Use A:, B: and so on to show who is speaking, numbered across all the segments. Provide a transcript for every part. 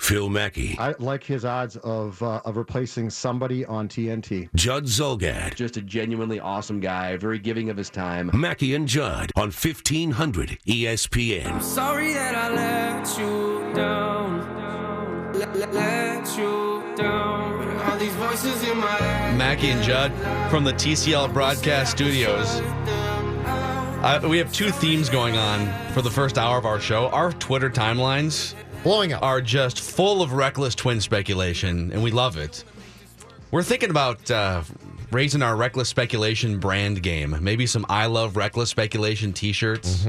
A: Phil Mackey,
B: I like his odds of uh, of replacing somebody on TNT.
A: Judd Zulgad,
C: Just a genuinely awesome guy, very giving of his time.
A: Mackey and Judd on E 1500 ESPN.
D: Sorry that I let you down. Let, let, let you down. All these voices in my head.
E: Mackey and Judd from the TCL Broadcast Studios. Uh, we have two themes going on for the first hour of our show. Our Twitter timelines
F: Blowing up.
E: are just full of reckless twin speculation, and we love it. We're thinking about uh, raising our reckless speculation brand game. Maybe some I love reckless speculation T-shirts.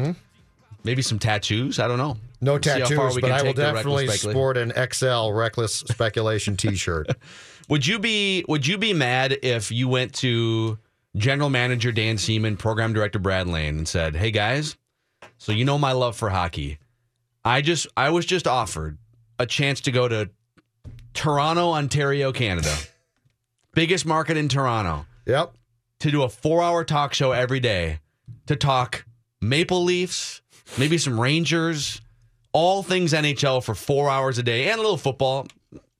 E: Maybe some tattoos. I don't know.
F: No tattoos, but I will definitely sport an XL reckless speculation T-shirt.
E: Would you be Would you be mad if you went to General Manager Dan Seeman, Program Director Brad Lane, and said, "Hey guys, so you know my love for hockey. I just I was just offered a chance to go to Toronto, Ontario, Canada, biggest market in Toronto,
F: Yep.
E: to do a four hour talk show every day to talk Maple Leafs, maybe some Rangers, all things NHL for four hours a day, and a little football."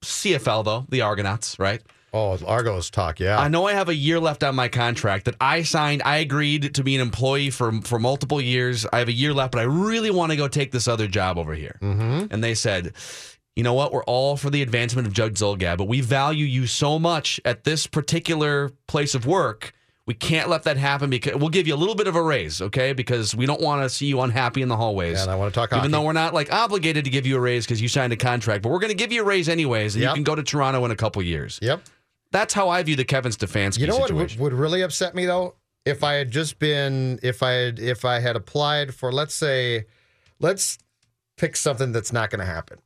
E: CFL though, the Argonauts, right?
F: Oh, Argos talk. Yeah.
E: I know I have a year left on my contract that I signed. I agreed to be an employee for for multiple years. I have a year left, but I really want to go take this other job over here. Mm-hmm. And they said, you know what? We're all for the advancement of Judd Zulgad, but we value you so much at this particular place of work. We can't let that happen because we'll give you a little bit of a raise, okay? Because we don't want to see you unhappy in the hallways.
F: And I want to talk about it.
E: Even
F: hockey.
E: though we're not like obligated to give you a raise because you signed a contract, but we're going to give you a raise anyways, and
F: Yep.
E: you can go to Toronto in a couple years.
F: Yep.
E: That's how I view the Kevin Stefanski
F: You know what
E: situation.
F: would, would really upset me though? If I had just been, if I had, if I had applied for, let's say, let's pick something that's not going to happen.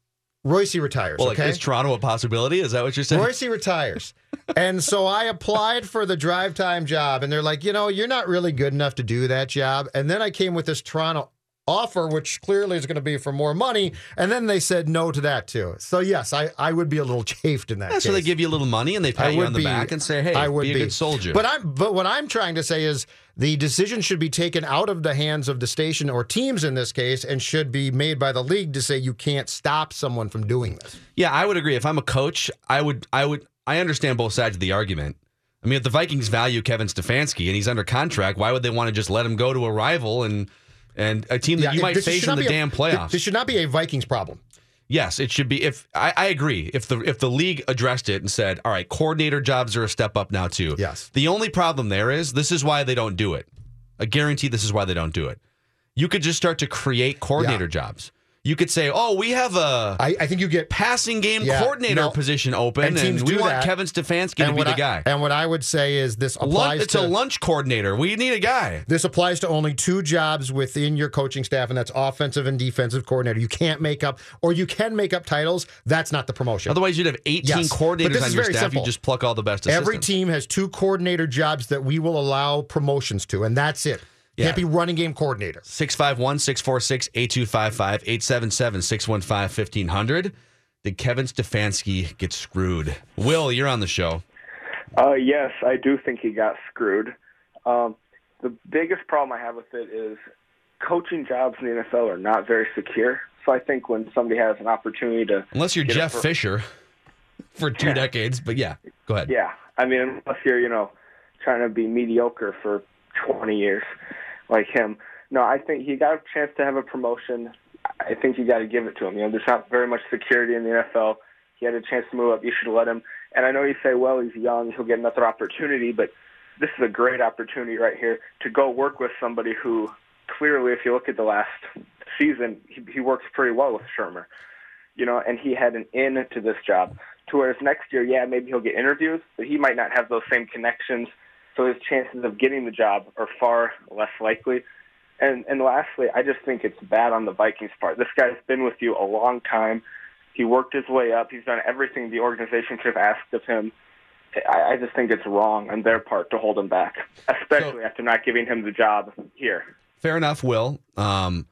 F: Royce retires.
E: well, like,
F: okay.
E: is Toronto a possibility? Is that what you're saying?
F: Royce retires. and so I applied for the drive time job, and they're like, you know, you're not really good enough to do that job. And then I came with this Toronto offer, which clearly is going to be for more money. And then they said no to that too. So yes, I, I would be a little chafed in that
E: Yeah,
F: case.
E: so they give you a little money and they pat
F: I
E: you on the
F: be-
E: back and say, "Hey,
F: I would
E: be a good soldier."
F: But I'm but what I'm trying to say is the decision should be taken out of the hands of the station or teams in this case and should be made by the league to say you can't stop someone from doing this.
E: yeah, I would agree. If I'm a coach, I would, I would, I understand both sides of the argument. I mean, if the Vikings value Kevin Stefanski and he's under contract, why would they want to just let him go to a rival and and a team that you might face in the
F: a-
E: damn playoffs?
F: This should not be a Vikings problem.
E: Yes, it should be. If I, I agree, if the if the league addressed it and said, "All right, coordinator jobs are a step up now too."
F: Yes.
E: The only problem there is this is why they don't do it. I guarantee this is why they don't do it. You could just start to create coordinator jobs. You could say, "Oh, we have a
F: I, I think you get
E: passing game
F: Yeah,
E: coordinator
F: no.
E: position open,
F: And
E: and, we want
F: that.
E: Kevin Stefanski to be the
F: I-
E: guy."
F: And what I would say is this
E: Lunch,
F: applies
E: it's
F: to
E: a lunch coordinator. We need a guy.
F: This applies to only two jobs within your coaching staff, and that's offensive and defensive coordinator. You can't make up, or you can make up titles. That's not the promotion.
E: Otherwise, you'd have 18
F: Yes,
E: coordinators on your staff.
F: simple.
E: You just pluck all the best
F: Every team has two coordinator jobs that we will allow promotions to, and that's it.
E: Yeah.
F: Can't be running game coordinator.
E: 651 646 8255 877 615 1500. Did Kevin Stefanski get screwed? Will, you're on the show.
G: Uh, yes, I do think he got screwed. Um, the biggest problem I have with it is coaching jobs in the NFL are not very secure. So I think when somebody has an opportunity to,
E: Unless you're Jeff
G: for-
E: Fisher for two
G: Yeah.
E: decades. But yeah, go ahead.
G: yeah, I mean, unless you're, you know, trying to be mediocre for 20 years like him. No, I think he got a chance to have a promotion. I think you got to give it to him. You know, there's not very much security in the NFL. He had a chance to move up. You should let him. And I know you say, well, he's young, he'll get another opportunity, but this is a great opportunity right here to go work with somebody who clearly, if you look at the last season, he, he works pretty well with Shurmur. You know, and he had an in to this job. To whereas next year, yeah, maybe he'll get interviews, but he might not have those same connections. So his chances of getting the job are far less likely. And and lastly, I just think it's bad on the Vikings part. This guy's been with you a long time. He worked his way up. He's done everything the organization could have asked of him. I, I just think it's wrong on their part to hold him back, especially after not giving him the job here.
E: Fair enough, Will. Um,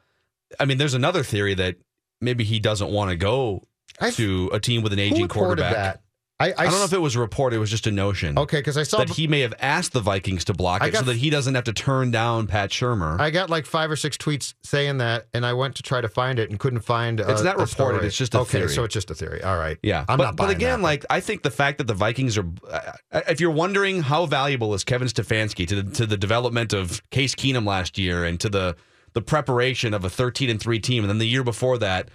E: I mean, there's another theory that maybe he doesn't want to go
F: I-
E: to a team with an aging
F: reported
E: quarterback.
F: That? I,
E: I, don't know if it was a report. It was just a notion.
F: Okay, because I saw
E: that he may have asked the Vikings to block
F: I
E: it so that he doesn't have to turn down Pat Shurmur.
F: I got like five or six tweets saying that, and I went to try to find it and couldn't find. A,
E: It's not reported,
F: story.
E: it's just a
F: okay.
E: theory.
F: So it's just a theory. All right.
E: Yeah,
F: I'm
E: but,
F: not
E: but again,
F: that.
E: like I think the fact that the Vikings are, uh, if you're wondering how valuable is Kevin Stefanski to the, to the development of Case Keenum last year and to the the preparation of a 13 and three team, and then the year before that,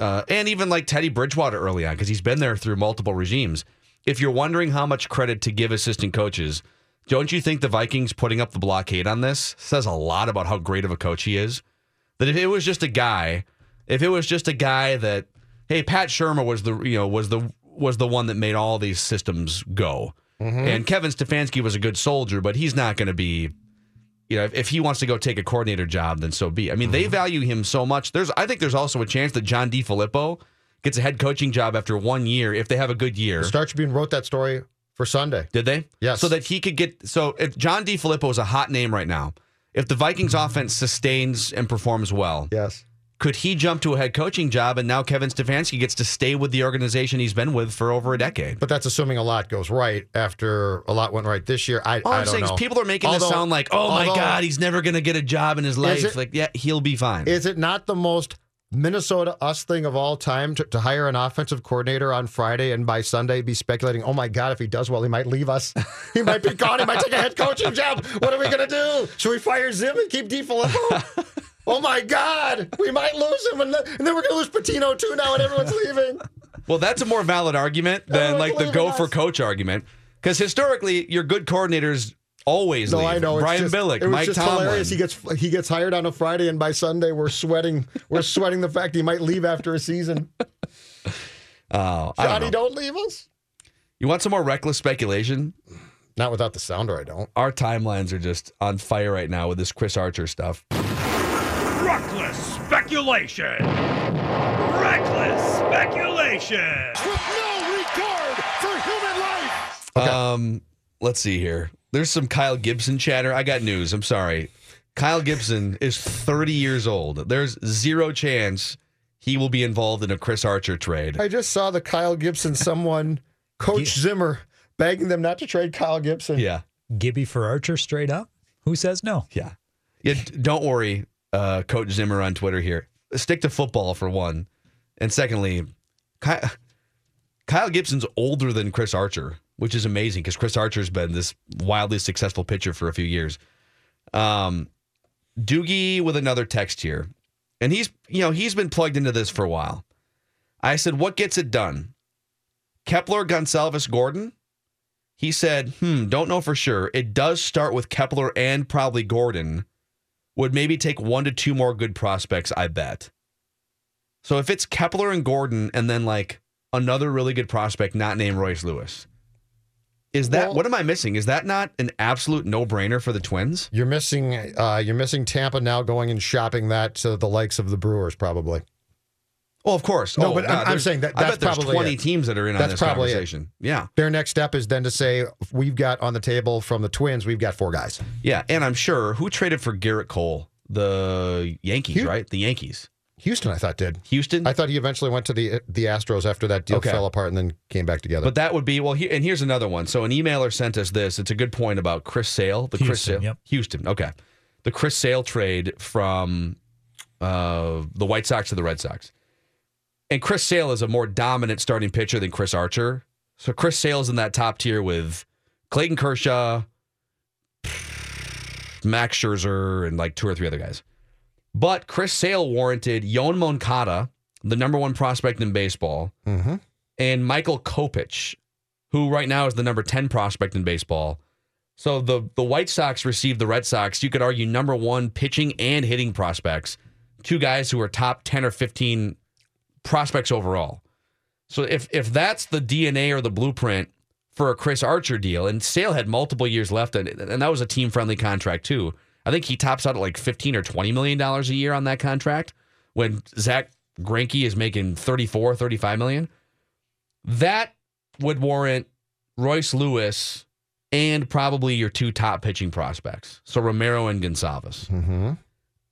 E: uh, and even like Teddy Bridgewater early on because he's been there through multiple regimes. If you're wondering how much credit to give assistant coaches, don't you think the Vikings putting up the blockade on this says a lot about how great of a coach he is? That if it was just a guy, if it was just a guy that, hey, Pat Shurmur was the you know was the was the one that made all these systems go, and Kevin Stefanski was a good soldier, but he's not going to be, you know, if, if he wants to go take a coordinator job, then so be. I mean, they mm-hmm. value him so much. There's I think there's also a chance that John DeFilippo gets a head coaching job after one year if they have a good year.
F: the Star Tribune wrote that story for Sunday.
E: Did they?
F: Yes.
E: So that he could get. So if John DeFilippo is a hot name right now, if the Vikings mm-hmm. offense sustains and performs well,
F: Yes.
E: Could he jump to a head coaching job and now Kevin Stefanski gets to stay with the organization he's been with for over a decade?
F: But that's assuming a lot goes right after a lot went right this year. I,
E: All
F: I
E: I'm
F: don't
E: saying
F: know.
E: is people are making this sound like, oh my
F: although-
E: God, he's never going to get a job in his life.
F: it-
E: like, yeah, he'll be fine.
F: Is it not the most Minnesota us thing of all time to, to hire an offensive coordinator on Friday and by Sunday be speculating, oh my God, if he does well, he might leave us. He might be gone. He might take a head coaching job. What are we going to do? Should we fire Zim and keep DeFilippo? oh my God, we might lose him. And, then- we're going to lose Patino too now and everyone's leaving.
E: Well, that's a more valid argument than
F: Everyone's
E: like the go
F: us.
E: for coach argument. Because historically, your good coordinators always
F: No,
E: leave.
F: I know. It's
E: Brian
F: just,
E: Billick,
F: it was
E: Mike
F: just
E: Tomlin.
F: hilarious. He gets he gets hired on a Friday, and by Sunday we're sweating. We're sweating the fact he might leave after a season.
E: Oh, I don't
F: Johnny,
E: know.
F: don't leave us.
E: You want some more reckless speculation?
F: Not without the sounder, I don't.
E: Our timelines are just on fire right now with this Chris Archer stuff.
H: Reckless speculation. Reckless speculation. With no regard for human life.
E: Um, let's see here. There's some Kyle Gibson chatter. I got news. I'm sorry. Kyle Gibson is 30 years old. There's zero chance he will be involved in a Chris Archer trade.
F: I just saw the Kyle Gibson someone, Coach Zimmer, begging them not to trade Kyle Gibson.
E: Yeah.
I: Gibby for Archer straight up? Who says no?
E: Yeah. Yeah. Don't worry, uh, Coach Zimmer on Twitter here. Stick to football for one. And secondly, Kyle, Gibson's older than Chris Archer, which is amazing because Chris Archer's been this wildly successful pitcher for a few years. Um, Doogie with another text here. And he's, you know, he's been plugged into this for a while. I said, what gets it done? Kepler, Gonsalves, Gordon? He said, hmm, don't know for sure. It does start with Kepler and probably Gordon. Would maybe take one to two more good prospects, I bet. So if it's Kepler and Gordon and then like another really good prospect not named Royce Lewis, is that
F: Well-
E: what am I missing? Is that not an absolute no brainer for the Twins?
F: You're missing uh, you're missing Tampa now going and shopping that to the likes of the Brewers probably.
E: Well, of course.
F: No,
E: Oh,
F: but I'm- I'm saying that-
E: I
F: that's
E: bet there's
F: probably
E: 20
F: it.
E: teams that are in on this
F: probably it.
E: conversation. Yeah.
F: Their next step is then to say we've got on the table from the Twins, we've got four guys.
E: Yeah. And I'm sure who traded for Gerrit Cole? The Yankees,
F: Hu-
E: right? The Yankees.
F: Houston, I thought did.
E: Houston?
F: I thought he eventually went to the the Astros after that deal
E: Okay.
F: fell apart and then came back together.
E: But that would be well. Here, and here's another one. So an emailer sent us this. It's a good point about Chris Sale. The Chris Sale.
I: yep.
E: Houston. Okay. The Chris Sale trade from uh, the White Sox to the Red Sox. And Chris Sale is a more dominant starting pitcher than Chris Archer. So Chris Sale's in that top tier with Clayton Kershaw, Max Scherzer, and like two or three other guys. But Chris Sale warranted Yoan Moncada, the number one prospect in baseball,
F: Mhm.
E: and Michael Kopech, who right now is the number 10 prospect in baseball. So the the White Sox received the Red Sox, you could argue number 1 pitching and hitting prospects. Two guys who are top 10 or 15 prospects overall. So if if that's the DNA or the blueprint for a Chris Archer deal, and Sale had multiple years left, and, and that was a team friendly contract too. I think he tops out at like 15 or 20 million dollars a year on that contract when Zack Greinke is making 34, 35 million. That would warrant Royce Lewis and probably your two top pitching prospects. So Romero and Gonsalves.
F: Mm-hmm.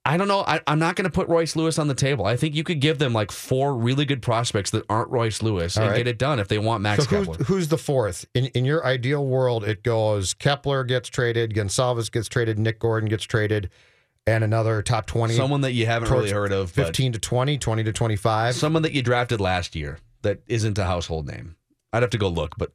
E: I don't know. I, I'm not going to put Royce Lewis on the table. I think you could give them like four really good prospects that aren't Royce Lewis
F: All
E: and
F: right.
E: get it done if they want Max
F: so who's,
E: Kepler.
F: who's the fourth? In in your ideal world, it goes Kepler gets traded, Gonsalves gets traded, Nick Gordon gets traded, and another top 20.
E: Someone that you haven't really heard of,
F: 15 to 20, 20 to 25.
E: someone that you drafted last year that isn't a household name. I'd have to go look, but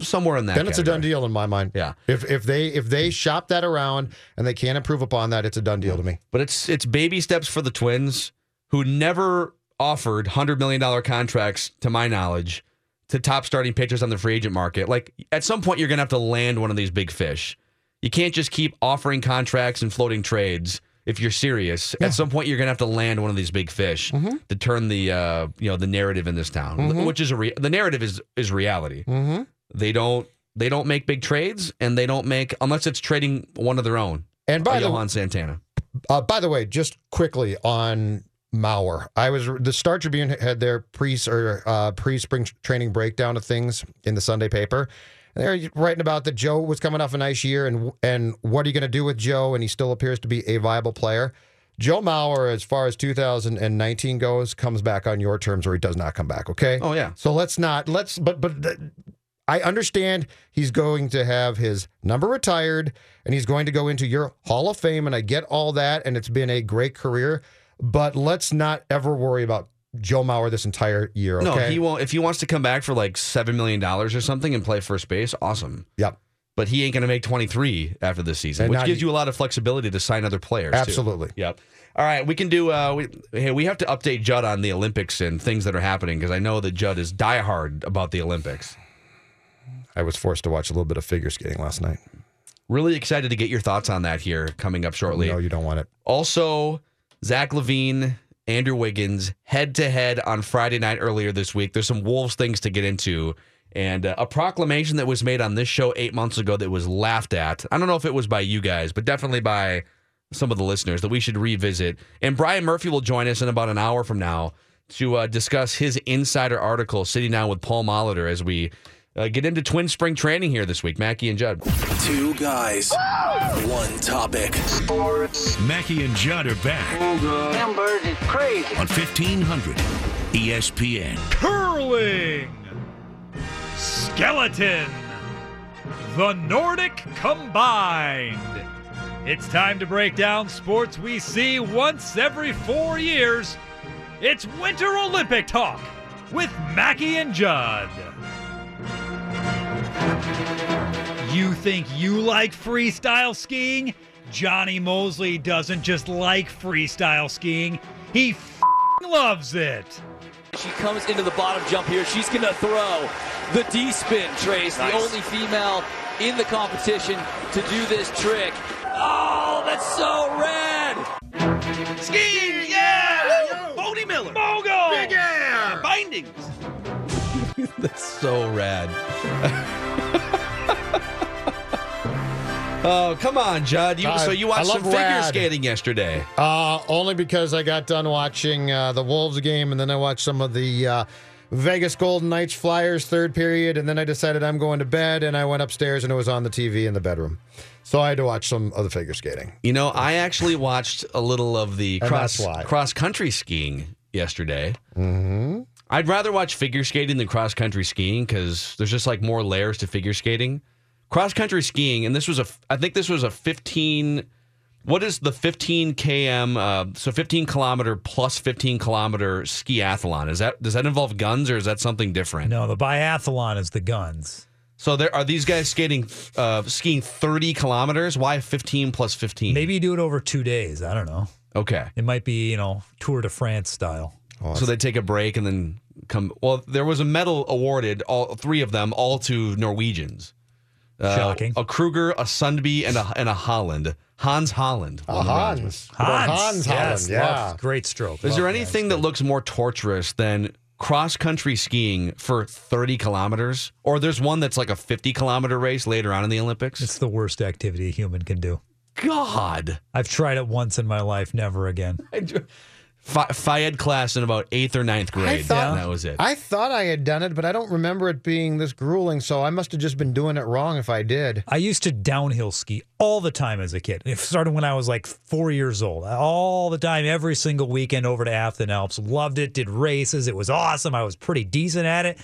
E: somewhere in that.
F: then it's a done deal in my mind.
E: Yeah.
F: If if they if they shop that around and they can't improve upon that, it's a done deal to me.
E: But it's it's baby steps for the Twins, who never offered hundred million dollar contracts, to my knowledge, to top starting pitchers on the free agent market. Like at some point, you're gonna have to land one of these big fish. You can't just keep offering contracts and floating trades. If you're serious, at some point you're gonna have to land one of these big fish to turn the uh, you know the narrative in this town,
F: Mhm.
E: which is a re- the narrative is is reality.
F: Mm-hmm.
E: They don't they don't make big trades, and they don't make unless it's trading one of their own.
F: And by
E: like
F: the
E: Johan Santana.
F: Uh, by the way, just quickly on Mauer, I was the Star Tribune had their pre or uh, pre spring training breakdown of things in the Sunday paper. They're writing about that Joe was coming off a nice year, and and what are you going to do with Joe? And he still appears to be a viable player. Joe Mauer, as far as 2019 goes, comes back on your terms, or he does not come back. Okay.
E: Oh yeah.
F: So let's not let's but but I understand he's going to have his number retired and he's going to go into your Hall of Fame and I get all that and it's been a great career, but let's not ever worry about Joe Mauer this entire year, okay?
E: No, he won't. If he wants to come back for like seven million dollars or something and play first base, awesome.
F: Yep.
E: But he ain't going to make twenty three after this season,
F: And
E: which gives you a lot of flexibility to sign other players. too.
F: Absolutely.
E: Yep. All right, we can do. Uh, we hey, we have to update Judd on the Olympics and things that are happening because I know that Judd is diehard about the Olympics.
F: I was forced to watch a little bit of figure skating last night.
E: Really excited to get your thoughts on that here coming up shortly.
F: No, you don't want it.
E: Also, Zach LaVine, Andrew Wiggins, head to head on Friday night earlier this week. There's some Wolves things to get into. And uh, a proclamation that was made on this show eight months ago that was laughed at. I don't know if it was by you guys, but definitely by some of the listeners that we should revisit. And Brian Murphy will join us in about an hour from now to uh, discuss his insider article sitting down with Paul Molitor as we uh, get into twin spring training here this week. Mackey and Judd.
J: Two guys, one topic.
A: Sports. Mackey and Judd are back
K: Them birds is crazy.
A: on 1500 ESPN.
H: Curling. Skeleton. The Nordic combined. It's time to break down sports we see once every four years. It's Winter Olympic Talk with Mackey and Judd. You think you like freestyle skiing? Jonny Moseley doesn't just like freestyle skiing, he f***ing loves it.
L: She comes into the bottom jump here. She's going to throw the D spin, Trace, the only female in the competition to do this trick. Oh, that's so red!
H: Skiing,
E: That's so rad. oh, come on, Judd. You,
F: I-
E: so you watched some figure
F: rad.
E: skating yesterday.
F: Uh, only because I got done watching uh, the Wolves game, and then I watched some of the uh, Vegas Golden Knights Flyers third period, and then I decided I'm going to bed, and I went upstairs, and it was on the TV in the bedroom. So I had to watch some of the figure skating.
E: You know, I actually watched a little of the cross cross country skiing yesterday.
F: Mm-hmm.
E: I'd rather watch figure skating than cross country skiing because there's just like more layers to figure skating. Cross country skiing, and this was a, I think this was a 15. What is the 15 km? Uh, so 15 kilometer plus 15 kilometer skiathlon. Is that does that involve guns or is that something different?
I: No, the biathlon is the guns.
E: So there are these guys skating, uh, skiing 30 kilometers. Why 15 plus 15?
I: Maybe you do it over two days. I don't know.
E: Okay.
I: It might be, you know, Tour de France style.
E: So they take a break and then come. Well, there was a medal awarded, all three of them, all to Norwegians. Uh,
I: Shocking.
E: A Kruger, a Sundby, and a and a Holland. Hans Holland.
F: Uh,
E: won the
F: Hans. Hans. Hans
I: yes,
F: Holland, yeah.
I: love- great stroke.
E: Is there
I: Love
E: anything that looks more torturous than cross country skiing for 30 kilometers? Or there's one that's like a 50 kilometer race later on in the Olympics?
I: It's the worst activity a human can do.
E: God.
I: I've tried it once in my life, never again.
E: Phi Phi-Ed class in about eighth or ninth grade.
F: thought-
E: and that was it.
F: I thought I had done it, but I don't remember it being this grueling, so I must have just been doing it wrong if I did.
I: I used to downhill ski all the time as a kid. It started when I was like four years old. All the time, every single weekend over to Afton Alps. Loved it, did races. It was awesome. I was pretty decent at it.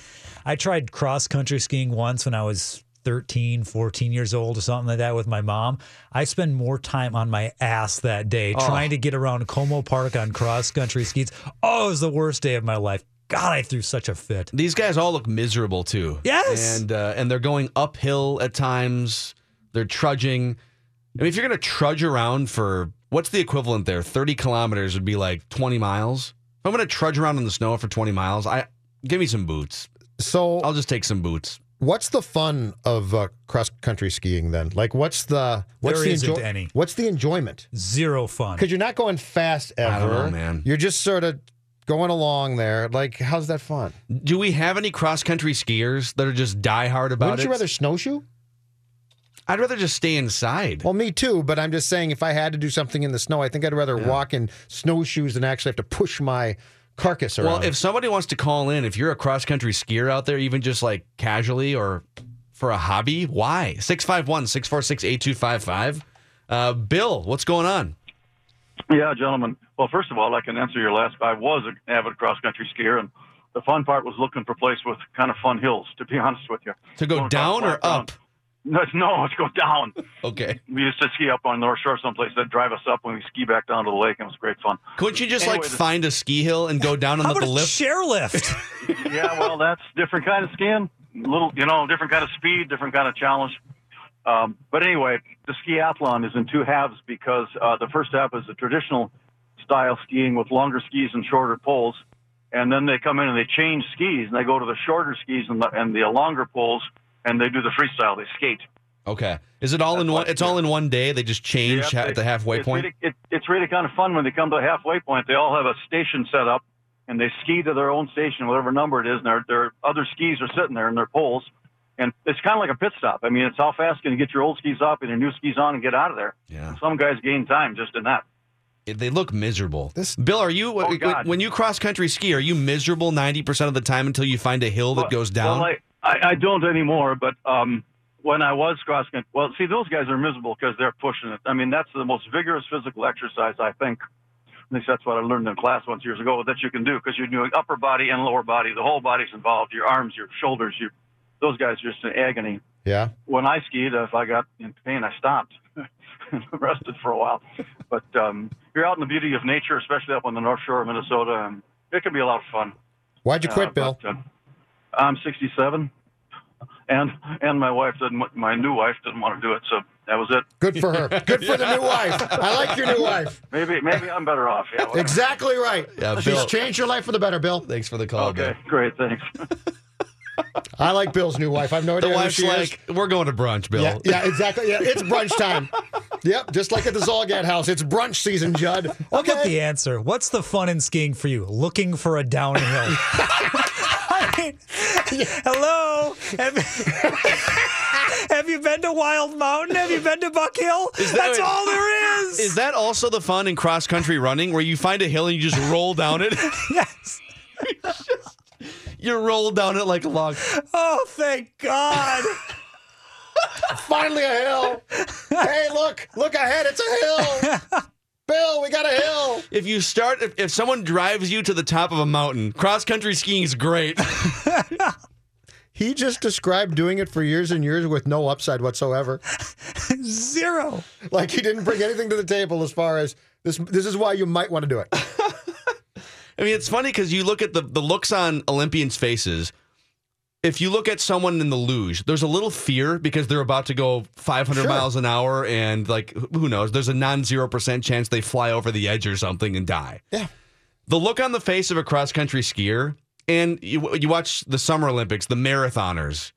I: I tried cross country skiing once when I was 13, 14 years old or something like that with my mom. I spend more time on my ass that day
E: Oh.
I: trying to get around Como Park on cross country skis. Oh, it was the worst day of my life. God, I threw such a fit.
E: These guys all look miserable too.
I: Yes.
E: and uh, and they're going uphill at times. They're trudging. I mean, if you're going to trudge around for what's the equivalent there? Thirty kilometers would be like twenty miles. If I'm going to trudge around in the snow for twenty miles, I give me some boots.
F: So
E: I'll just take some boots.
F: What's the fun of uh, cross country skiing then? Like, what's the what's
I: There
F: the
I: isn't any.
F: What's the enjoyment?
I: Zero fun.
F: Because you're not going fast ever,
E: I don't know, man.
F: You're just sort of going along there. Like, how's that fun?
E: Do we have any cross country skiers that are just diehard about it?
F: Wouldn't
E: it?
F: you rather snowshoe?
E: I'd rather just stay inside.
F: Well, me too. But I'm just saying, if I had to do something in the snow, I think I'd rather walk in snowshoes than actually have to push my carcass around.
E: Well, if somebody wants to call in, if you're a cross country skier out there, even just like casually or for a hobby, why? 651 646 8255. Uh, Bill, what's going on?
M: Yeah, gentlemen. Well, first of all, I can answer your last. I was an avid cross country skier, and the fun part was looking for place with kind of fun hills. To be honest with you,
E: To go down or up?
M: ground. No, no, let's go down.
E: Okay.
M: We used to ski up on North Shore someplace. They'd drive us up when we ski back down to the lake, and it was great fun.
E: Couldn't you just
M: Anyway,
E: like
M: the-
E: find a ski hill and go down and
I: How
E: let the
I: about a
E: lift?
I: chairlift?
M: yeah, well, that's different kind of skiing. Little, you know, different kind of speed, different kind of challenge. Um, but anyway, the skiathlon is in two halves because uh, the first half is the traditional style skiing with longer skis and shorter poles, and then they come in and they change skis and they go to the shorter skis and the, and the longer poles and they do the freestyle. They skate.
E: Okay. Is it all in one? It's all in one day. They just change
M: Yeah,
E: ha-
M: they-
E: at the halfway
M: it's
E: point.
M: Really, it, it's really kind of fun when they come to a halfway point. They all have a station set up, and they ski to their own station, whatever number it is, and their, their other skis are sitting there in their poles. And it's kind of like a pit stop. I mean, it's how fast can you get your old skis off and your new skis on and get out of there.
E: Yeah.
M: Some guys gain time just in that.
E: They look miserable. This Bill, are you
M: Oh,
E: when-
M: God.
E: when you cross country ski? Are you miserable ninety percent of the time until you find a hill that
M: Well-
E: goes down?
M: Well, I, I, I don't anymore, but um, when I was cross country, well, see, those guys are miserable because they're pushing it. I mean, that's the most vigorous physical exercise, I think. At least that's what I learned in class once years ago that you can do because you're doing upper body and lower body. The whole body's involved. Your arms, your shoulders, your those guys are just in agony.
F: yeah.
M: When I skied, if I got in pain, I stopped, rested for a while. But um, you're out in the beauty of nature, especially up on the North Shore of Minnesota, and it can be a lot of fun.
F: Why'd you quit,
M: Uh,
F: Bill?
M: but, uh, I'm 67, and and my wife didn't. My new wife didn't want to do it, so that was it.
F: Good for her. Good for the new wife. I like your new wife.
M: Maybe maybe I'm better off. Yeah. whatever.
F: Exactly right.
E: Yeah,
F: She's
E: Bill-
F: changed your life for the better, Bill.
E: Thanks for the call,
M: Okay, great, thanks.
F: I like Bill's new wife. I have no idea
E: The
F: who
E: wife's
F: she is.
E: like, "We're going to brunch, Bill."
F: Yeah, yeah, exactly. Yeah, it's brunch time. Yep, just like at the Zulgad house. It's brunch season, Judd.
I: How about
F: Okay.
I: the answer? What's the fun in skiing for you? Looking for a downhill. I hello. Have, have you been to Wild Mountain? Have you been to Buck Hill? That's all there is.
E: Is that also the fun in cross country running where you find a hill and you just roll down it?
I: yes.
E: you roll down it like a log.
I: Oh, thank God.
F: Finally a hill. Hey, look, look ahead. It's a hill. Bill, we got a hill.
E: If you start, if, if someone drives you to the top of a mountain, cross country skiing is great.
F: He just described doing it for years and years with no upside whatsoever.
I: Zero.
F: Like he didn't bring anything to the table as far as this. This is why you might want to do it.
E: I mean, it's funny because you look at the, the looks on Olympians' faces. If you look at someone in the luge, there's a little fear because they're about to go 500
F: Sure.
E: miles an hour, and like who knows? There's a non zero percent chance they fly over the edge or something and die.
F: Yeah.
E: The look on the face of a cross country skier and you you watch the Summer Olympics, the marathoners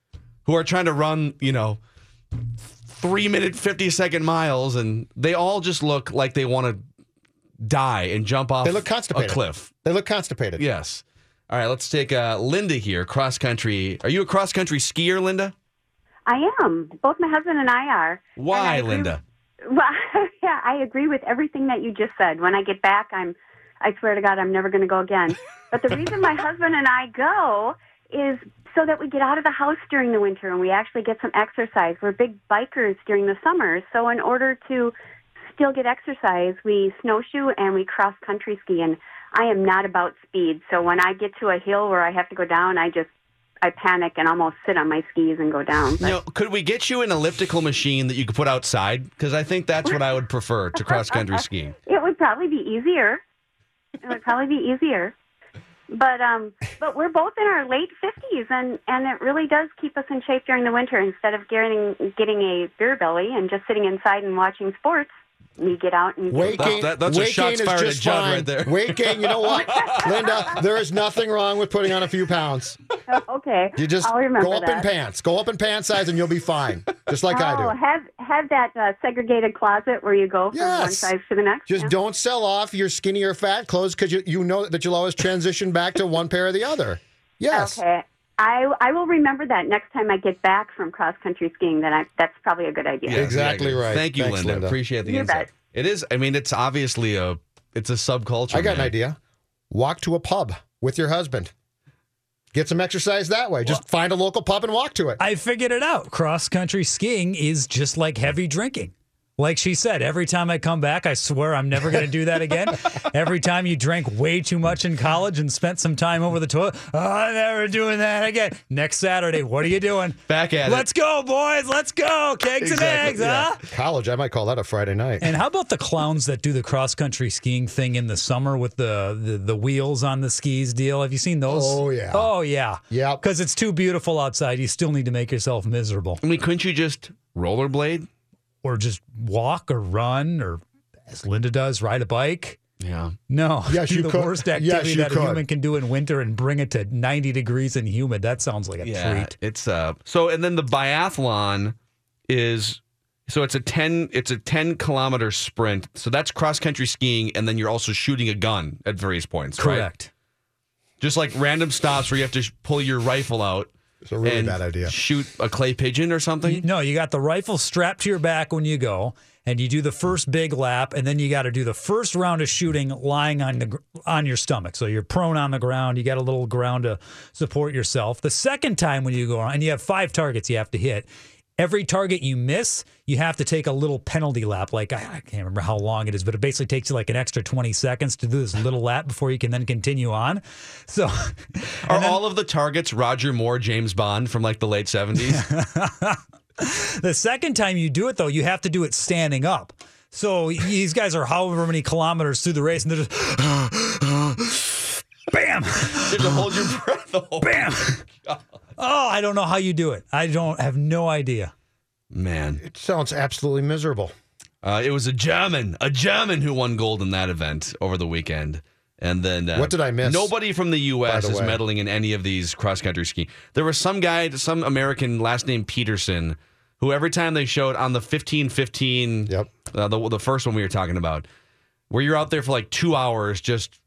E: who are trying to run, you know, three minute fifty second miles, and they all just look like they want to die and jump off
F: They look constipated.
E: a cliff.
F: They look constipated.
E: Yes. All right, let's take uh, Linda here, cross country. Are you a cross country skier, Linda?
N: I am. Both my husband and I are.
E: Why,
N: I
E: Linda?
N: Well, yeah, I agree with everything that you just said. When I get back, I'm, I swear to God, I'm never going to go again. But the reason my husband and I go is so that we get out of the house during the winter and we actually get some exercise. We're big bikers during the summer, so in order to still get exercise, we snowshoe and we cross country ski. And I am not about speed, so when I get to a hill where I have to go down, I just I panic and almost sit on my skis and go down.
E: You know, could we get you an elliptical machine that you could put outside? Because I think that's what I would prefer to cross country skiing.
N: It would probably be easier. It would probably be easier. But um but we're both in our late 50s and and it really does keep us in shape during the winter instead of getting getting a beer belly and just sitting inside and watching sports. We get out and
F: Weight gain,
E: That- that's a
F: weight
E: shots
F: gain is
E: fired
F: just
E: at Judd
F: fine.
E: right there.
F: Weight gain, you know what, Linda? There is nothing wrong with putting on a few pounds.
N: okay.
F: You just
N: I'll remember
F: go up in pants. Go up in pant size, and you'll be fine, just like
N: oh,
F: I do.
N: have have that uh, segregated closet where you go from one size to the next.
F: Just
N: Yeah.
F: don't sell off your skinny or fat clothes because you, you know that you'll always transition back to one pair or the other. Yes.
N: Okay. I I will remember that next time I get back from cross country skiing. That I that's probably a good idea.
E: Yeah,
F: Exactly right.
E: Thank you,
F: Thanks,
E: Linda.
F: Linda.
E: Appreciate the
N: You
E: insight.
N: bet.
E: It is. I mean, it's obviously a. It's a subculture.
F: I got an idea. Walk to a pub with your husband. Get some exercise that way. Just find a local pub and walk to it.
I: I figured it out. Cross country skiing is just like heavy drinking. Like she said, every time I come back, I swear I'm never going to do that again. every time you drank way too much in college and spent some time over the toilet, oh, I'm never doing that again. Next Saturday, what are you doing?
E: Back at it.
I: Let's go, boys. Let's go. Kegs and eggs,
F: yeah.
I: huh?
F: College, I might call that a Friday night.
I: And how about the clowns that do the cross country skiing thing in the summer with the, the the wheels on the skis deal? Have you seen those?
F: Oh, yeah.
I: Oh yeah.
F: Yeah.
I: Because it's too beautiful outside. You still need to make yourself miserable.
E: I mean, couldn't you just rollerblade?
I: Or just walk or run or as Linda does, ride a bike.
E: Yeah.
I: No.
F: Yes,
I: do
F: you
I: the
F: could.
I: worst
F: Yes,
I: activity
F: you
I: that a
F: could.
I: human can do in winter and bring it to 90 degrees and humid. That sounds like a
E: Yeah.
I: treat.
E: It's uh. So and then the biathlon is. So it's a ten. It's a ten kilometer sprint. So that's cross country skiing, and then you're also shooting a gun at various points. right?
I: Correct.
E: Just like random stops where you have to sh- pull your rifle out.
F: It's a really
E: and
F: bad idea.
E: Shoot a clay pigeon or something.
I: No, you got the rifle strapped to your back when you go, and you do the first big lap, and then you got to do the first round of shooting lying on the on your stomach. So you're prone on the ground. You got a little ground to support yourself. The second time when you go on, and you have five targets you have to hit. Every target you miss, you have to take a little penalty lap. Like I, I can't remember how long it is, but it basically takes you like an extra 20 seconds to do this little lap before you can then continue on. So
E: Are all of the targets Roger Moore, James Bond from like the late seventies?
I: The second time you do it, though, you have to do it standing up. So these guys are however many kilometers through the race, and they're just bam,
E: you have to hold your breath. The whole
I: bam. Oh, I don't know how you do it. I don't have no idea.
E: Man,
F: It sounds absolutely miserable.
E: uh, it was a German, a German who won gold in that event over the weekend. And then uh,
F: What did I miss,
E: Nobody from the U.S.
F: the
E: is
F: way?
E: medaling in any of these cross country skiing. There was some guy, some American, last name Peterson, who every time they showed on the fifteen fifteen,
F: Yep.
E: uh, the the first one we were talking about, where you're out there for like two hours just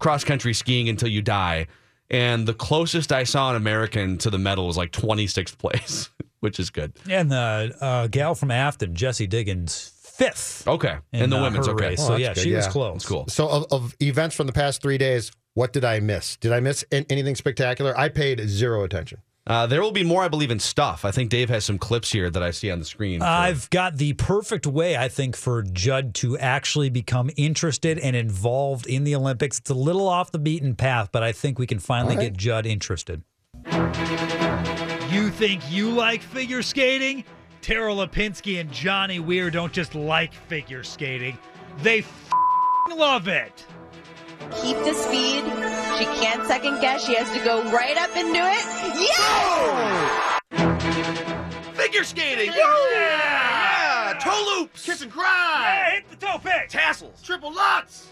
E: cross country skiing until you die. And the closest I saw an American to the medal was like 26th place, which is good.
I: And the uh, gal from Afton, Jessie Diggins, fifth.
E: Okay.
I: In,
E: and the
I: uh,
E: women's,
I: her
E: okay.
I: race.
F: Oh,
I: So
F: that's
I: yeah,
F: good,
I: she was close.
E: That's cool.
F: So, of, of events from the past three days, what did I miss? Did I miss anything spectacular? I paid zero attention.
E: Uh, there will be more, I believe, in stuff. I think Dave has some clips here that I see on the screen. for-
I: I've got the perfect way, I think, for Judd to actually become interested and involved in the Olympics. It's a little off the beaten path, but I think we can finally
F: All right.
I: get Judd interested.
H: You think you like figure skating? Tara Lipinski and Johnny Weir don't just like figure skating, they f- love it.
O: keep the speed. She can't second guess. She has to go right up and do it. Yeah!
E: Figure skating!
H: Yeah!
E: Toe loops!
H: Kiss and cry! Yeah, hit the toe pick!
E: Tassels!
H: Triple lutz!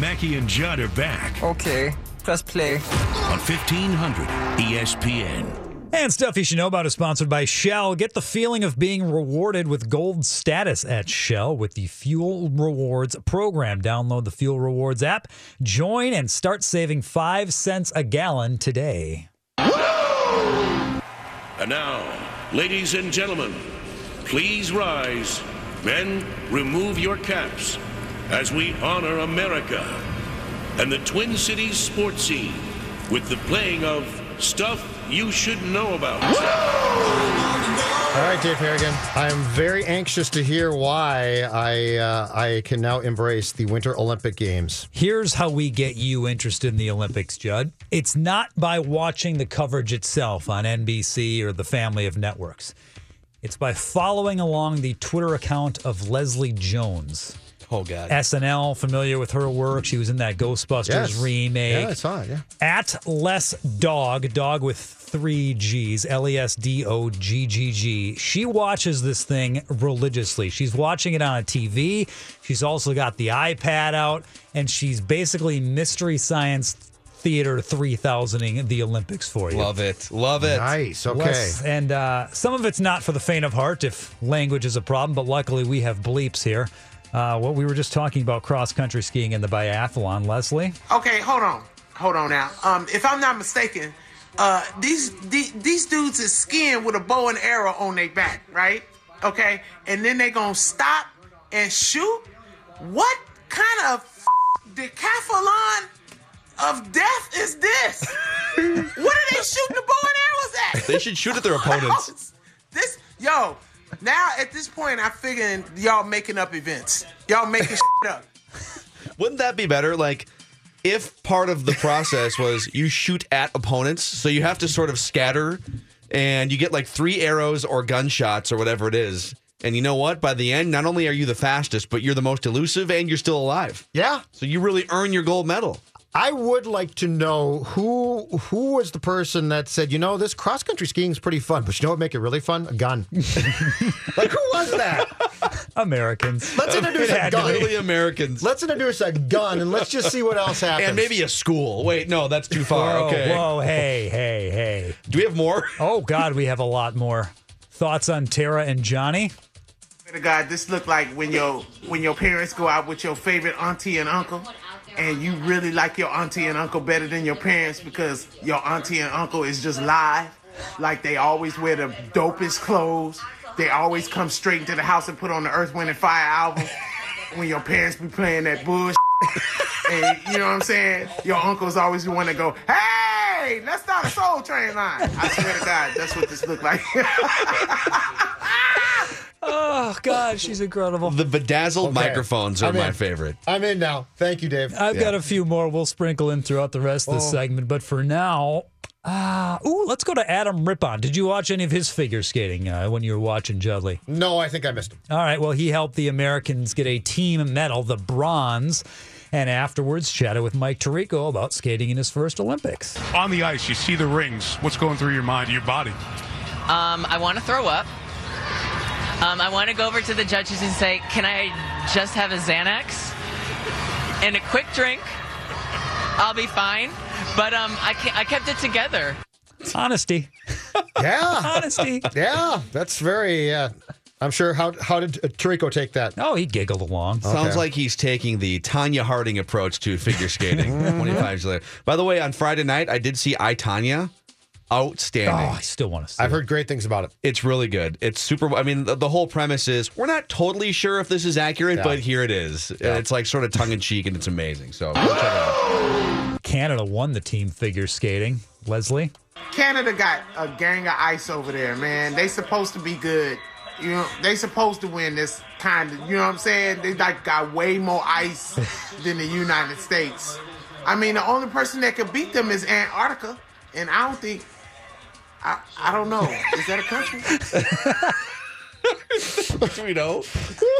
A: Mackey and Judd are back.
P: Okay, press play.
A: On 1500 ESPN.
I: And stuff you should know about is sponsored by Shell. Get the feeling of being rewarded with gold status at Shell with the Fuel Rewards program. Download the Fuel Rewards app, join, and start saving five cents a gallon today.
A: And now, ladies and gentlemen, please rise. Men, remove your caps as we honor America and the Twin Cities sports scene with the playing of Stuff You Should Know About.
F: All right, Dave Harrigan. I'm very anxious to hear why I uh, I can now embrace the Winter Olympic Games.
I: Here's how we get you interested in the Olympics, Judd. It's not by watching the coverage itself on NBC or the family of networks. It's by following along the Twitter account of Leslie Jones.
E: Oh God.
I: SNL, familiar with her work. She was in that Ghostbusters
F: Yes.
I: remake.
F: Yeah, I saw it. Yeah.
I: At less dog, dog with three G's, L E S D O G G G. She watches this thing religiously. She's watching it on a TV. She's also got the iPad out, and she's basically mystery science theater 3000ing the Olympics for you.
E: Love it. Love it.
F: Nice. Okay.
I: Less- and uh, some of it's not for the faint of heart if language is a problem, but luckily we have bleeps here. Uh, what we were just talking about cross country skiing and the biathlon, Leslie.
Q: Okay, hold on, hold on now. Um, if I'm not mistaken, uh, these the, these dudes is skiing with a bow and arrow on their back, right? Okay, and then they gonna stop and shoot. What kind of f- decathlon of death is this? what are they shooting the bow and arrows at?
E: They should shoot at their opponents.
Q: This yo. Now at this point, I'm figuring y'all making up events. Y'all making shit up.
E: Wouldn't that be better? Like, if part of the process was you shoot at opponents, so you have to sort of scatter, and you get like three arrows or gunshots or whatever it is. And you know what? By the end, not only are you the fastest, but you're the most elusive, and you're still alive.
F: Yeah.
E: So you really earn your gold medal.
F: I would like to know who who was the person that said, you know, this cross country skiing is pretty fun, but you know what make it really fun? A gun. like who was that?
I: Americans.
F: Let's introduce
E: It
F: a gun.
E: be Americans.
F: Let's introduce a gun and let's just see what else happens.
E: And maybe a school. Wait, no, that's too far.
I: Whoa,
E: okay.
I: whoa, hey, hey, hey.
E: Do we have more?
I: Oh, God, we have a lot more. Thoughts on Tara and Johnny?
Q: To God, this look like when your when your parents go out with your favorite auntie and uncle, and you really like your auntie and uncle better than your parents because your auntie and uncle is just live. Like they always wear the dopest clothes. They always come straight into the house and put on the Earth, Wind, and Fire album. When your parents be playing that bullshit, and you know what I'm saying, your uncle's always the one that go, "Hey, let's start a Soul Train line." I swear to God, that's what this look like.
I: Oh, God, she's incredible.
E: The bedazzled
F: Okay.
E: microphones are
F: I'm
E: my
F: in.
E: favorite.
F: I'm in now. Thank you, Dave.
I: I've got a few more we'll sprinkle in throughout the rest of the
F: Oh.
I: segment, but for now, uh, ooh, let's go to Adam Rippon. Did you watch any of his figure skating uh, when you were watching Judley?
F: No, I think I missed him.
I: All right, well, he helped the Americans get a team medal, the bronze, and afterwards chatted with Mike Tirico about skating in his first Olympics.
R: On the ice, you see the rings. What's going through your mind, your body?
S: Um, I want to throw up. Um, I want to go over to the judges and say, "Can I just have a Xanax and a quick drink? I'll be fine." But um, I, ke- I kept it together.
I: Honesty.
F: Yeah.
I: Honesty.
F: Yeah, that's very. Uh, I'm sure. How how did uh, Tirico take that?
I: Oh, he giggled along.
E: Sounds like he's taking the Tonya Harding approach to figure skating. 25 years later. By the way, on Friday night, I did see I Tonya. Outstanding.
I: Oh, I still want to see.
F: I've heard great things about it.
E: It's really good. It's super. I mean, the, the whole premise is we're not totally sure if this is accurate,
F: Yeah.
E: but here it is. It's like sort of tongue in cheek, and it's amazing. So check it out.
I: Canada won the team figure skating. Leslie?
Q: Canada got a gang of ice over there, man. They supposed to be good. You know, they supposed to win this kind of. You know what I'm saying? They like got way more ice than the United States. I mean, the only person that could beat them is Antarctica, and I don't think. I, I don't know. Is that a country?
E: Do we know?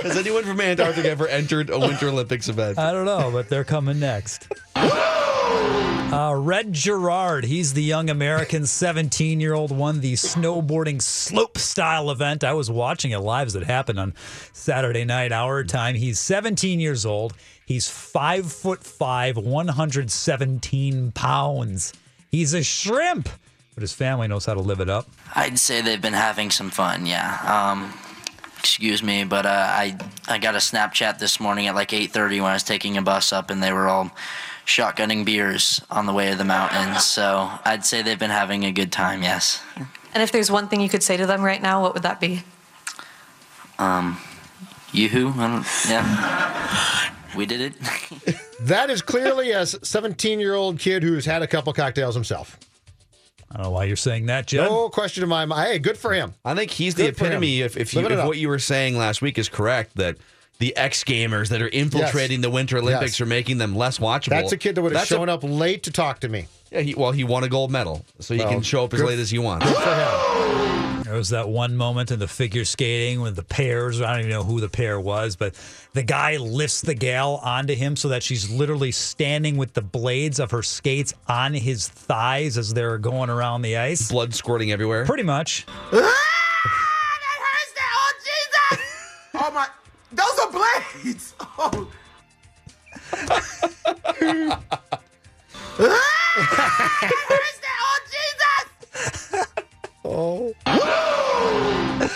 E: Has anyone from Antarctica ever entered a Winter Olympics event?
I: I don't know, but they're coming next. Uh, Red Gerard, he's the young American 17 year old, won the snowboarding slope style event. I was watching it live as it happened on Saturday night, our time. He's 17 years old. He's five foot five, 117 pounds. He's a shrimp, but his family knows how to live it up.
P: I'd say they've been having some fun, yeah. Um, excuse me, but uh, I I got a Snapchat this morning at like 8:30 when I was taking a bus up, and they were all shotgunning beers on the way to the mountains. So I'd say they've been having a good time, yes.
T: And if there's one thing you could say to them right now, what would that be?
P: Um, yoo-hoo? I don't, yeah. We did it.
F: That is clearly a 17 year old kid who's had a couple cocktails himself.
I: I don't know why you're saying that, Jed.
F: No question in my mind. Hey, good for him.
E: I think he's the
F: Good for him.
E: epitome. If, if, you, if what you were saying last week is correct, that the X gamers that are infiltrating the Winter Olympics
F: Yes.
E: are making them less watchable.
F: That's a kid that would have
E: That's a-
F: up late to talk to me.
E: Yeah, he, well, he won a gold medal, so he
F: Well,
E: can show up as
F: good-
E: late as he wants.
F: Good for him.
I: There was that one moment in the figure skating with the pairs. I don't even know who the pair was, but the guy lifts the gal onto him so that she's literally standing with the blades of her skates on his thighs as they're going around the ice.
E: Blood squirting everywhere.
I: Pretty much. Ah, that hurts!
Q: That, Oh Jesus! oh my, those are blades. Oh. ah, that hurts!
F: That, Oh.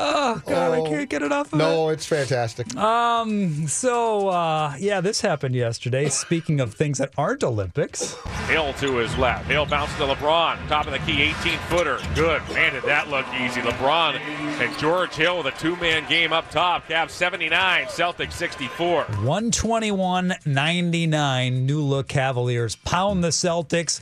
I: Oh God, I can't get it off of
F: No, it's fantastic.
I: Um. So, uh, yeah, this happened yesterday. Speaking of things that aren't Olympics,
U: Hill to his left. Hill bounces to LeBron. Top of the key, 18 footer. Good. Man, did that look easy. LeBron and George Hill with a two man game up top. Cavs 79, Celtics 64.
I: 121-99. New look Cavaliers pound the Celtics.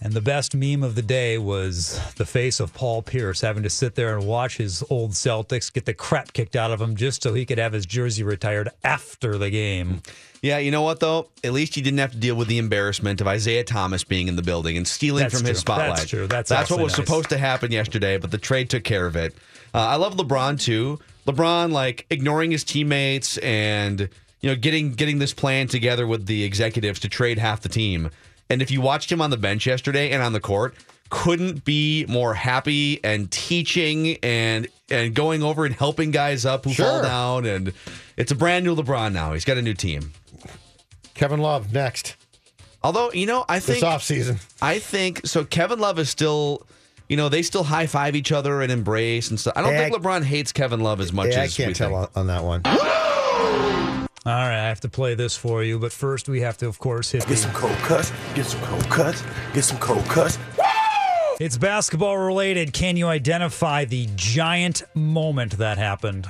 I: And the best meme of the day was the face of Paul Pierce having to sit there and watch his old Celtics get the crap kicked out of him just so he could have his jersey retired after the game.
E: Yeah, you know what though? At least he didn't have to deal with the embarrassment of Isaiah Thomas being in the building and stealing
I: That's
E: from his
I: true. That's
E: spotlight.
I: true. That's
E: that's what was
I: nice.
E: supposed to happen yesterday, but the trade took care of it. Uh, I love LeBron too. LeBron like ignoring his teammates and you know getting getting this plan together with the executives to trade half the team. And if you watched him on the bench yesterday and on the court, couldn't be more happy and teaching and and going over and helping guys up who fall down and it's a brand new LeBron now. He's got a new team.
F: Kevin Love next.
E: Although, you know, I think
F: This offseason.
E: I think so Kevin Love is still you know, they still high five each other and embrace and stuff. I don't
F: Yeah,
E: think LeBron hates Kevin Love as much
F: Yeah, I
E: as
F: can't
E: we
F: tell
E: think.
F: on, on that one.
I: All right, I have to play this for you, but first we have to, of course, hit
J: Get
I: the
J: some cold cuts. Get some cold cuts. Get some cold cuts.
I: It's basketball related. Can you identify the giant moment that happened?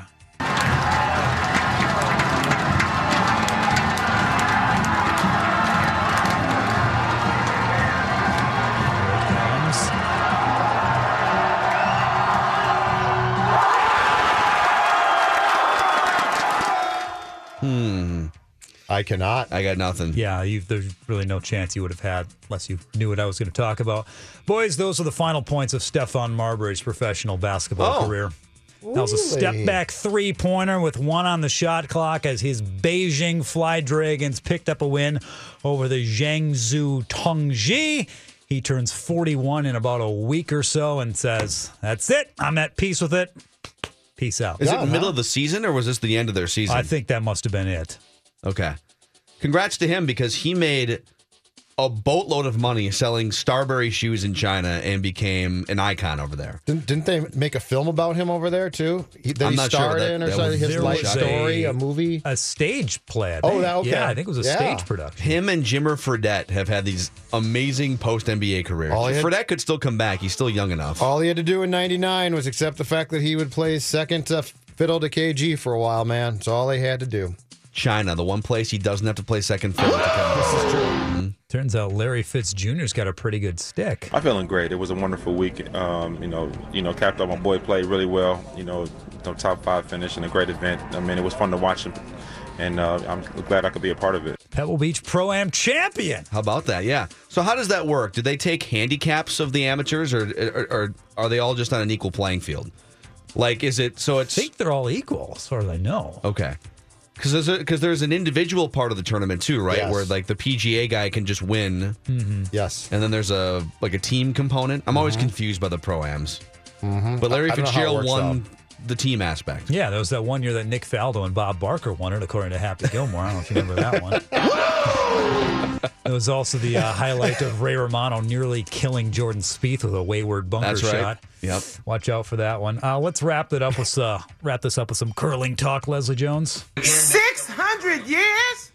F: I cannot.
E: I got nothing.
I: Yeah, you, there's really no chance you would have had unless you knew what I was going to talk about. Boys, those are the final points of Stephon Marbury's professional basketball
F: Oh.
I: career. That was a step back three pointer with one on the shot clock as his Beijing Fly Dragons picked up a win over the Jiangsu Tongji. He turns 41 in about a week or so and says, That's it. I'm at peace with it. Peace out.
E: Is it middle of the season or was this the end of their season?
I: I think that must have been it.
E: Okay. Congrats to him because he made a boatload of money selling Starbury shoes in China and became an icon over there.
F: Didn't, didn't they make a film about him over there too? He, that
E: I'm
F: he
E: not sure.
F: starred
E: That-
F: in or
E: that
F: something?
E: was-
F: His
E: there
F: life
E: was
F: story,
I: a-
F: a, movie.
I: A stage play. I
F: Oh,
I: think.
F: that- okay.
I: Yeah, I think it was a
F: Yeah.
I: stage production.
E: Him and Jimmer Fredette have had these amazing post NBA careers.
F: All he had-
E: Fredette could still come back. He's still young enough.
F: All he had to do in '99 was accept the fact that he would play second to fiddle to KG for a while. Man, that's all they had to do.
E: China, the one place he doesn't have to play second fiddle to come. This is true.
I: Turns out Larry Fitz Jr.'s got a pretty good stick.
V: I'm feeling great. It was a wonderful week. Um, you know, you know, capped off. My boy played really well. You know, the top five finish in a great event. I mean, it was fun to watch him, and uh, I'm glad I could be a part of it.
I: Pebble Beach Pro Am champion.
E: How about that? Yeah. So how does that work? Do they take handicaps of the amateurs, or, or, or are they all just on an equal playing field? Like, is it so? It's
I: I think they're all equal, as far as I know.
E: okay. Because there's, a- there's an individual part of the tournament too, right?
F: Yes.
E: Where like the PGA guy can just win,
I: Mhm.
F: Yes.
E: and then there's a like a team component. I'm always confused by the proams,
F: Mhm.
E: but Larry
F: I- I don't know how it
E: Fitzgerald won the team aspect.
I: Yeah, there was that one year that Nick Faldo and Bob Barker won it, according to Happy Gilmore. I don't know if you remember that one. It was also the uh, highlight of Ray Romano nearly killing Jordan Spieth with a wayward bunker
E: That's right.
I: shot.
E: Yep.
I: Watch out for that one. Uh, let's wrap it up with uh, wrap this up with some curling talk, Leslie Jones.
Q: 600 years?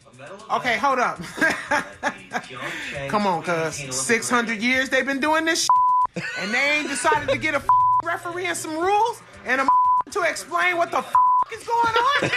Q: Okay, hold up. Come on, cuz. 600 years they've been doing this shit, and they ain't decided to get a referee and some rules and a to explain what the f- is going on?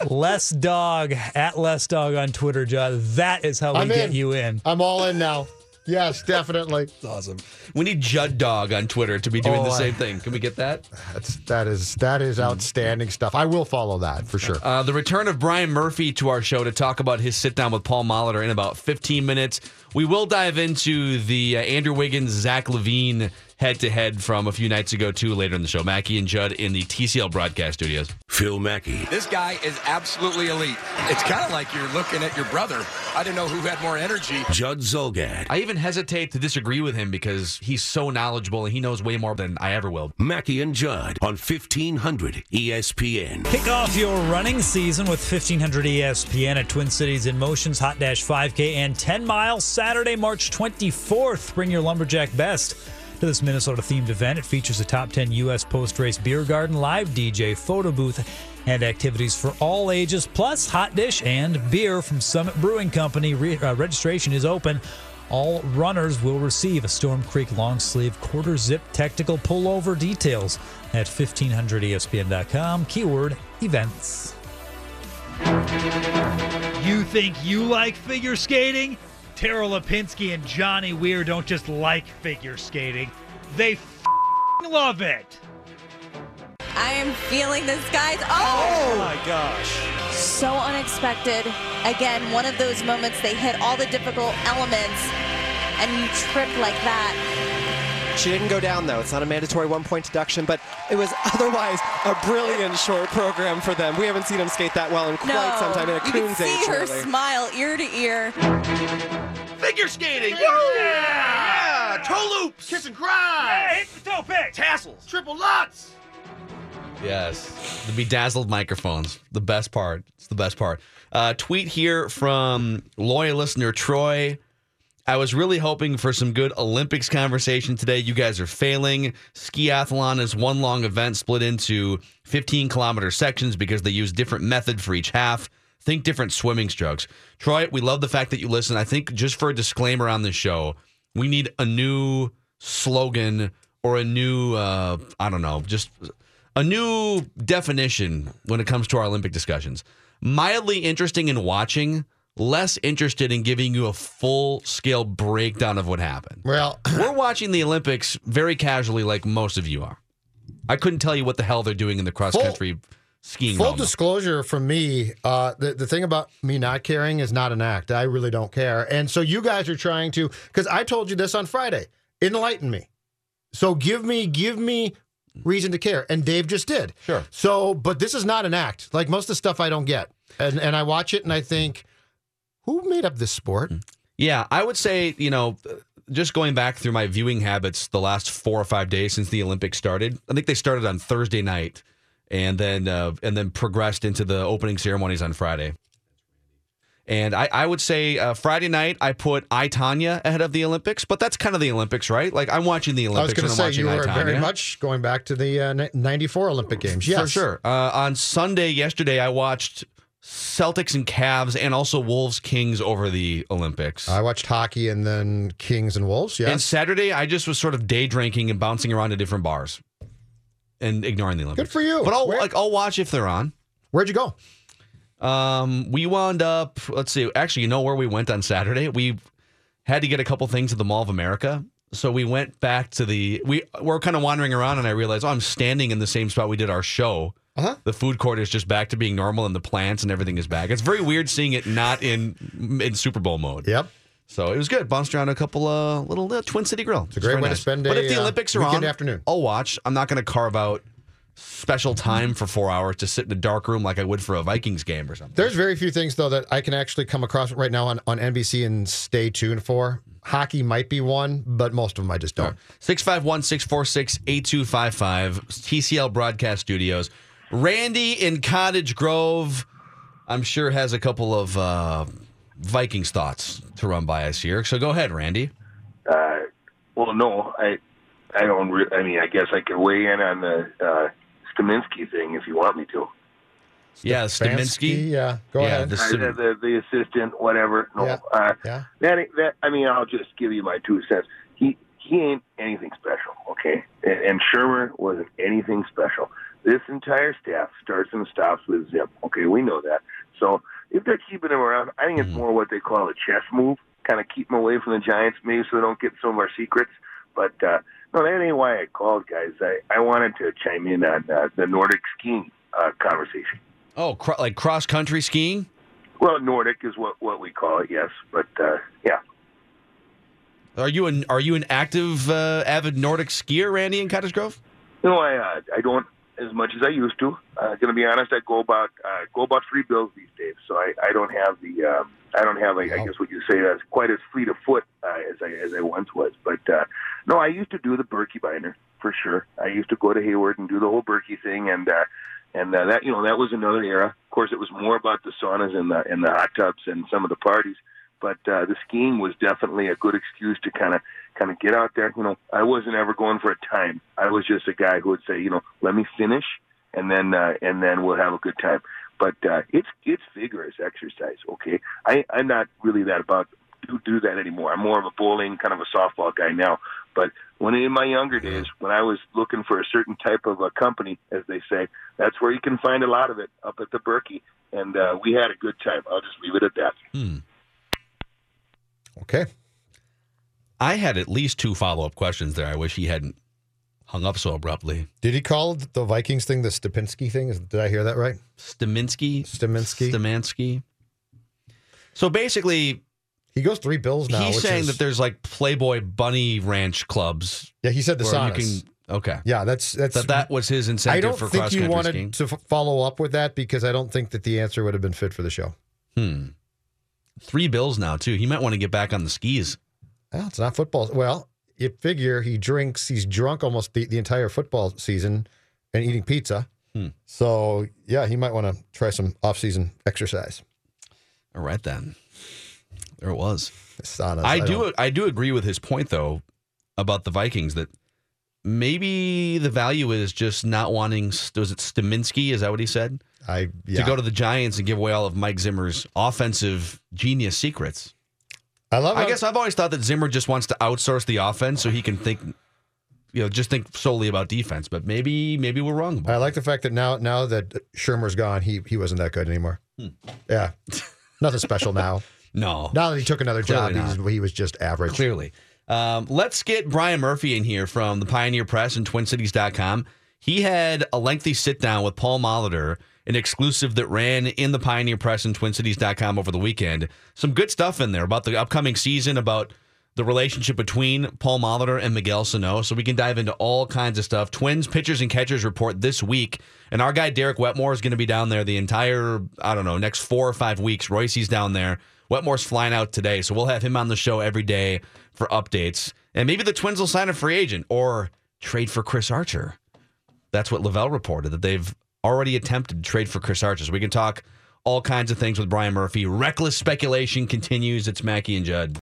I: Less dog at less dog on Twitter, John. That is how we
F: I'm
I: get
F: in.
I: you in.
F: I'm all in now. Yes, definitely.
E: That's awesome. We need Judd Dog on Twitter to be doing the
F: Oh, I-
E: same thing. Can we get that?
F: That's that is that is outstanding stuff. I will follow that for sure.
E: Uh, the return of Brian Murphy to our show to talk about his sit down with Paul Molitor in about 15 minutes. We will dive into the uh, Andrew Wiggins, Zach LaVine head to head from a few nights ago, too, later in the show. Mackey and Judd in the TCL broadcast studios.
A: Phil Mackey.
W: This guy is absolutely elite. It's kind of like you're looking at your brother. I didn't know who had more energy.
A: Judd Zulgad.
E: I even hesitate to disagree with him because he's so knowledgeable and he knows way more than I ever will.
A: Mackey and Judd on E 1500 ESPN.
I: Kick off your running season with 1500 ESPN at Twin Cities in Motion's Hot Dash 5K and 10 miles Saturday, March 24th. Bring your Lumberjack best to this Minnesota themed event. It features a top 10 U.S. post race beer garden, live DJ, photo booth, and activities for all ages, plus hot dish and beer from Summit Brewing Company. Re- uh, registration is open. All runners will receive a Storm Creek long sleeve quarter zip tactical pullover details at E 1500ESPN.com. Keyword events.
H: You think you like figure skating? Tara Lipinski and Johnny Weir don't just like figure skating, they f***ing love it.
O: I am feeling this, guys. Oh! oh!
H: my gosh.
O: So unexpected. Again, one of those moments they hit all the difficult elements and you trip like that.
X: She didn't go down though. It's not a mandatory one point deduction, but it was otherwise a brilliant short program for them. We haven't seen them skate that well in quite
O: no,
X: some time in a
O: you can see her
X: really.
O: smile ear to ear.
Q: Figure skating. Yeah. Toe loops. Kiss and cry.
H: Hey, hit the toe pick.
Q: Tassels. Triple lutz.
E: Yes. The bedazzled microphones. The best part. It's the best part. Uh, tweet here from loyal listener Troy. I was really hoping for some good Olympics conversation today. You guys are failing. Skiathlon is one long event split into 15 kilometer sections because they use different method for each half. Think different swimming strokes. Troy, we love the fact that you listen. I think just for a disclaimer on this show, we need a new slogan or a new, uh, I don't know, just a new definition when it comes to our Olympic discussions. Mildly interesting in watching, less interested in giving you a full scale breakdown of what happened.
F: Well,
E: we're watching the Olympics very casually, like most of you are. I couldn't tell you what the hell they're doing in the cross country skiing.
F: Full
E: realm.
F: disclosure from me, uh, the, the thing about me not caring is not an act. I really don't care. And so you guys are trying to, because I told you this on Friday, enlighten me. So give me, give me reason to care. And Dave just did.
E: Sure.
F: So, but this is not an act. Like most of the stuff I don't get. And, and I watch it and I think, who made up this sport?
E: Yeah, I would say, you know, just going back through my viewing habits the last four or five days since the Olympics started. I think they started on Thursday night and then uh, and then progressed into the opening ceremonies on Friday. And I, I would say uh, Friday night I put I Tonya ahead of the Olympics, but that's kind of the Olympics, right? Like I'm watching the Olympics.
F: I was going to say you were very much going back to the uh, 94 Olympic Games. Yes.
E: For sure. Uh, on Sunday, yesterday, I watched Celtics and Cavs and also Wolves Kings over the Olympics.
F: I watched hockey and then Kings and Wolves. Yes.
E: And Saturday, I just was sort of day drinking and bouncing around to different bars and ignoring the Olympics.
F: Good for you.
E: But I'll
F: Where-
E: like I'll watch if they're on.
F: Where'd you go?
E: Um, we wound up. Let's see. Actually, you know where we went on Saturday? We had to get a couple things at the Mall of America. So we went back to the we were kind of wandering around, and I realized, oh, I'm standing in the same spot we did our show.
F: Uh-huh.
E: The food court is just back to being normal, and the plants and everything is back. It's very weird seeing it not in in Super Bowl mode.
F: Yep.
E: So it was good. Bounced around a couple uh, little uh, Twin City Grill. It's
F: a great way to spend
E: But
F: a,
E: if the
F: uh,
E: Olympics are
F: weekend
E: on,
F: afternoon.
E: I'll watch. I'm not going to carve out special time for four hours to sit in a dark room like I would for a Vikings game or something.
F: There's very few things though that I can actually come across right now on, on NBC and stay tuned for. Hockey might be one, but most of them I just don't.
E: 651 646 8255, TCL Broadcast Studios. Randy in Cottage Grove, I'm sure, has a couple of uh, Vikings thoughts to run by us here. So go ahead, Randy.
Y: Uh, well, no, I, I don't. Re- I mean, I guess I could weigh in on the uh, Staminsky thing if you want me to.
E: Yeah, Staminsky.
F: Yeah, go
E: Yeah,
F: ahead.
E: the
Y: Uh, the, the, the assistant, whatever. No,
F: Yeah.
Y: uh,
F: Yeah.
Y: that that. I mean, I'll just give you my two cents. He he ain't anything special, okay? And, and Shurmur wasn't anything special. This entire staff starts and stops with Zip. Okay, we know that. So if they're keeping him around, I think it's more what they call a chess move, kind of keep him away from the Giants, maybe so they don't get some of our secrets. But uh, no, that ain't why I called, guys. I I wanted to chime in on uh, the Nordic skiing uh, conversation.
E: Oh, cr- like cross country skiing?
Y: Well, Nordic is what what we call it, yes. But uh, yeah,
E: Are you an are you an active uh, avid Nordic skier, Randy in Cottage Grove?
Y: know, I uh, I don't as much as I used to. Uh, gonna be honest, I go about uh, go about three bills these days, so I, I don't have the um, I don't have like, I guess what you say as quite as fleet of foot uh, as I as I once was. But uh, no, I used to do the Birkebeiner for sure. I used to go to Hayward and do the whole Birkie thing, and uh, and uh, that you know that was another era. Of course, it was more about the saunas and the and the hot tubs and some of the parties. But uh, the skiing was definitely a good excuse to kind of kind of get out there. You know, I wasn't ever going for a time. I was just a guy who would say, you know, let me finish, and then uh, and then we'll have a good time. But uh, it's it's vigorous exercise. Okay, I I'm not really that about do do that anymore. I'm more of a bowling kind of a softball guy now. But when in my younger days, when I was looking for a certain type of a company, as they say, that's where you can find a lot of it up at the Birkie, and uh, we had a good time. I'll just leave it at that.
E: Hmm.
F: Okay.
E: I had at least two follow up questions there. I wish he hadn't hung up so abruptly.
F: Did he call the Vikings thing the Stapinski thing? Did I hear that right?
E: Staminsky?
F: Staminsky.
E: Stamansky. So basically,
F: he goes three bills now.
E: He's saying
F: is-
E: that there's like Playboy Bunny Ranch clubs.
F: Yeah, he said the saunas.
E: Okay.
F: Yeah, that's that's
E: That that was his incentive
F: I don't
E: for
F: think you wanted
E: skiing.
F: to follow up with that because I don't think that the answer would have been fit for the show.
E: Hmm. Three bills now too. He might want to get back on the skis.
F: Well, it's not football. Well, you figure he drinks, he's drunk almost the, the entire football season and eating pizza.
E: Hmm.
F: So, yeah, he might want to try some off-season exercise.
E: All right then. There it was. I
F: don't-
E: do I do agree with his point though about the Vikings that maybe the value is just not wanting was it Staminsky is that what he said?
F: I yeah.
E: To go to the Giants and give away all of Mike Zimmer's offensive genius secrets.
F: I love
E: I guess I've always thought that Zimmer just wants to outsource the offense so he can think you know just think solely about defense, but maybe maybe we're wrong.
F: I like the fact that now now that Shurmur's gone, he he wasn't that good anymore. Yeah. Nothing special now.
E: No.
F: Now that he took another
E: Clearly
F: job, he's, he was just average.
E: Clearly. Um, let's get Brian Murphy in here from the Pioneer Press and TwinCities.com. He had a lengthy sit down with Paul Molitor, an exclusive that ran in the Pioneer Press and TwinCities.com over the weekend. Some good stuff in there about the upcoming season, about the relationship between Paul Molitor and Miguel Sano. So we can dive into all kinds of stuff. Twins pitchers and catchers report this week. And our guy Derek Wetmore is going to be down there the entire, I don't know, next four or five weeks. Royce's down there. Wetmore's flying out today. So we'll have him on the show every day for updates. And maybe the Twins will sign a free agent or trade for Chris Archer. That's what LaVelle reported, that they've already attempted to trade for Chris Archer. So we can talk all kinds of things with Brian Murphy. Reckless speculation continues. It's Mackey and Judd.